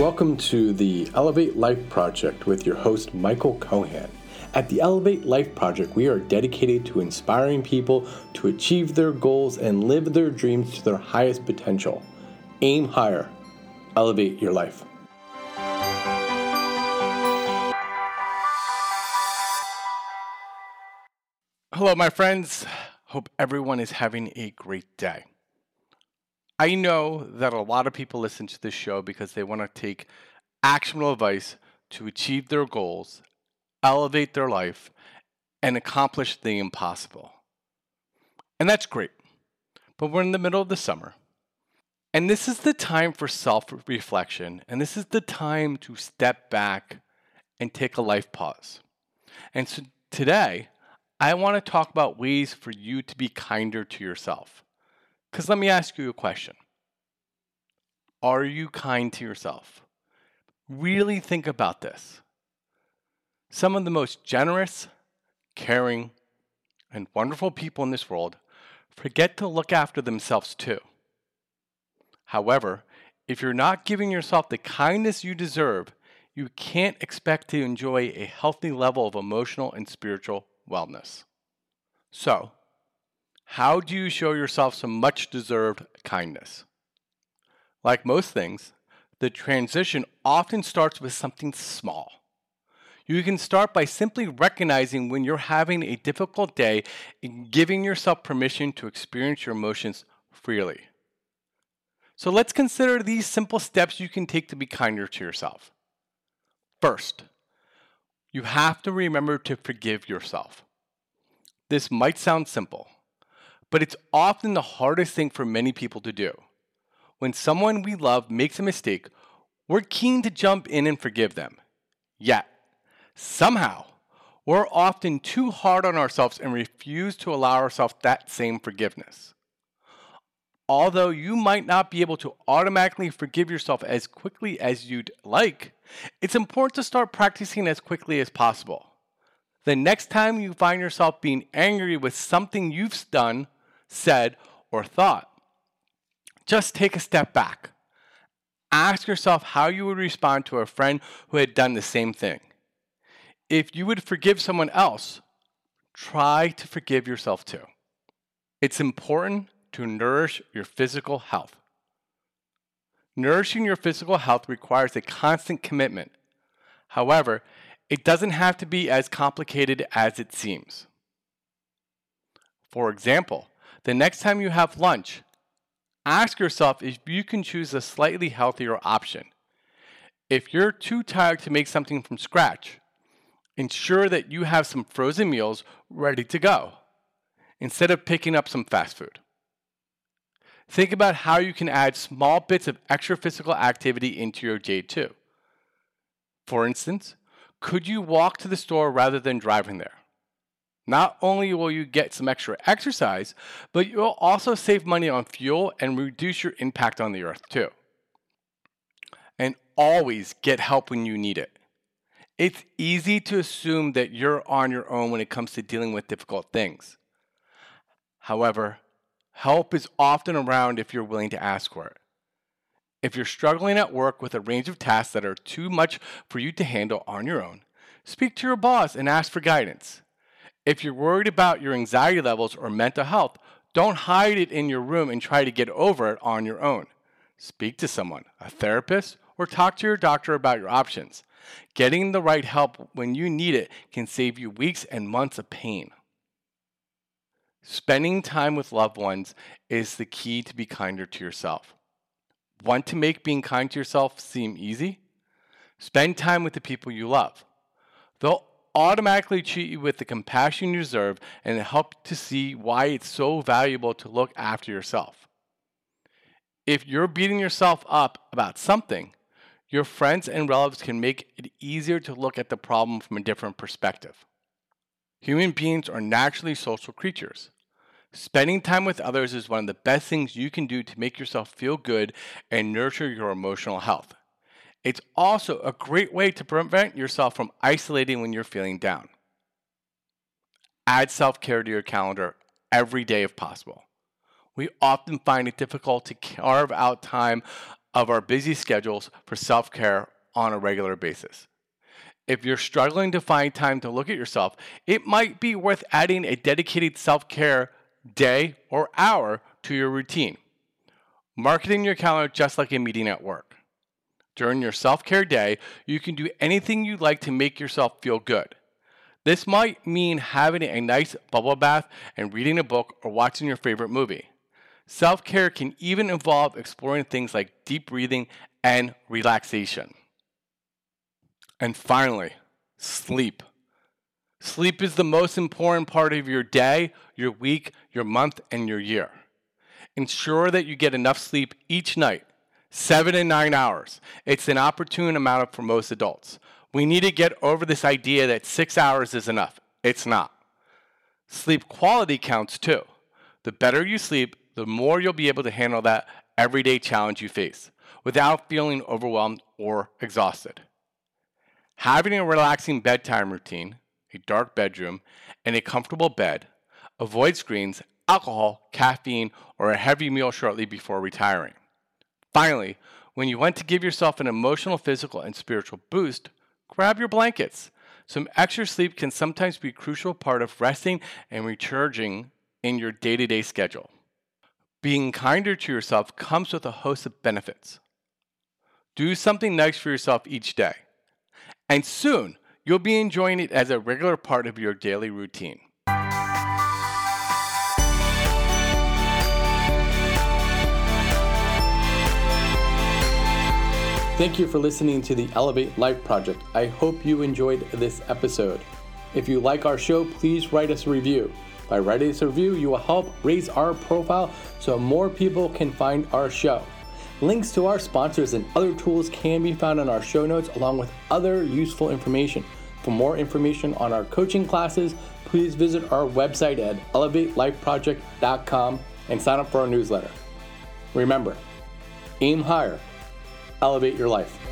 Welcome to the Elevate Life Project with your host, Michael Kohan. At the Elevate Life Project, we are dedicated to inspiring people to achieve their goals and live their dreams to their highest potential. Aim higher, elevate your life. Hello, my friends. Hope everyone is having a great day. I know that a lot of people listen to this show because they want to take actionable advice to achieve their goals, elevate their life, and accomplish the impossible. And that's great. But we're in the middle of the summer. And this is the time for self reflection. And this is the time to step back and take a life pause. And so today, I want to talk about ways for you to be kinder to yourself. Because let me ask you a question Are you kind to yourself? Really think about this. Some of the most generous, caring, and wonderful people in this world forget to look after themselves too. However, if you're not giving yourself the kindness you deserve, you can't expect to enjoy a healthy level of emotional and spiritual wellness. So, how do you show yourself some much deserved kindness? Like most things, the transition often starts with something small. You can start by simply recognizing when you're having a difficult day and giving yourself permission to experience your emotions freely. So let's consider these simple steps you can take to be kinder to yourself. First, you have to remember to forgive yourself. This might sound simple, but it's often the hardest thing for many people to do. When someone we love makes a mistake, we're keen to jump in and forgive them. Yet, somehow, we're often too hard on ourselves and refuse to allow ourselves that same forgiveness. Although you might not be able to automatically forgive yourself as quickly as you'd like, it's important to start practicing as quickly as possible. The next time you find yourself being angry with something you've done said, or thought. Just take a step back. Ask yourself how you would respond to a friend who had done the same thing. If you would forgive someone else, try to forgive yourself too. It's important to nourish your physical health. Nourishing your physical health requires a constant commitment. However, it doesn't have to be as complicated as it seems. For example, the next time you have lunch, ask yourself if you can choose a slightly healthier option. If you're too tired to make something from scratch, ensure that you have some frozen meals ready to go instead of picking up some fast food. Think about how you can add small bits of extra physical activity into your day too. For instance, could you walk to the store rather than driving there? Not only will you get some extra exercise, but you'll also save money on fuel and reduce your impact on the earth too. And always get help when you need it. It's easy to assume that you're on your own when it comes to dealing with difficult things. However, help is often around if you're willing to ask for it. If you're struggling at work with a range of tasks that are too much for you to handle on your own, speak to your boss and ask for guidance. If you're worried about your anxiety levels or mental health, don't hide it in your room and try to get over it on your own. Speak to someone, a therapist, or talk to your doctor about your options. Getting the right help when you need it can save you weeks and months of pain. Spending time with loved ones is the key to be kinder to yourself. Want to make being kind to yourself seem easy? Spend time with the people you love. They'll automatically treat you with the compassion you deserve and help to see why it's so valuable to look after yourself. If you're beating yourself up about something, your friends and relatives can make it easier to look at the problem from a different perspective. Human beings are naturally social creatures. Spending time with others is one of the best things you can do to make yourself feel good and nurture your emotional health. It's also a great way to prevent yourself from isolating when you're feeling down. Add self care to your calendar every day if possible. We often find it difficult to carve out time of our busy schedules for self care on a regular basis. If you're struggling to find time to look at yourself, it might be worth adding a dedicated self care day or hour to your routine. Marketing your calendar just like a meeting at work. During your self care day, you can do anything you like to make yourself feel good. This might mean having a nice bubble bath and reading a book or watching your favorite movie. Self care can even involve exploring things like deep breathing and relaxation. And finally, sleep. Sleep is the most important part of your day, your week, your month, and your year. Ensure that you get enough sleep each night, seven and nine hours. It's an opportune amount for most adults. We need to get over this idea that six hours is enough. It's not. Sleep quality counts too. The better you sleep, the more you'll be able to handle that everyday challenge you face without feeling overwhelmed or exhausted. Having a relaxing bedtime routine, a dark bedroom, and a comfortable bed, avoid screens, alcohol, caffeine, or a heavy meal shortly before retiring. Finally, when you want to give yourself an emotional, physical, and spiritual boost, grab your blankets. Some extra sleep can sometimes be a crucial part of resting and recharging in your day to day schedule. Being kinder to yourself comes with a host of benefits. Do something nice for yourself each day, and soon you'll be enjoying it as a regular part of your daily routine. Thank you for listening to the Elevate Life Project. I hope you enjoyed this episode. If you like our show, please write us a review. By writing a review, you will help raise our profile so more people can find our show. Links to our sponsors and other tools can be found in our show notes along with other useful information. For more information on our coaching classes, please visit our website at elevatelifeproject.com and sign up for our newsletter. Remember, aim higher elevate your life.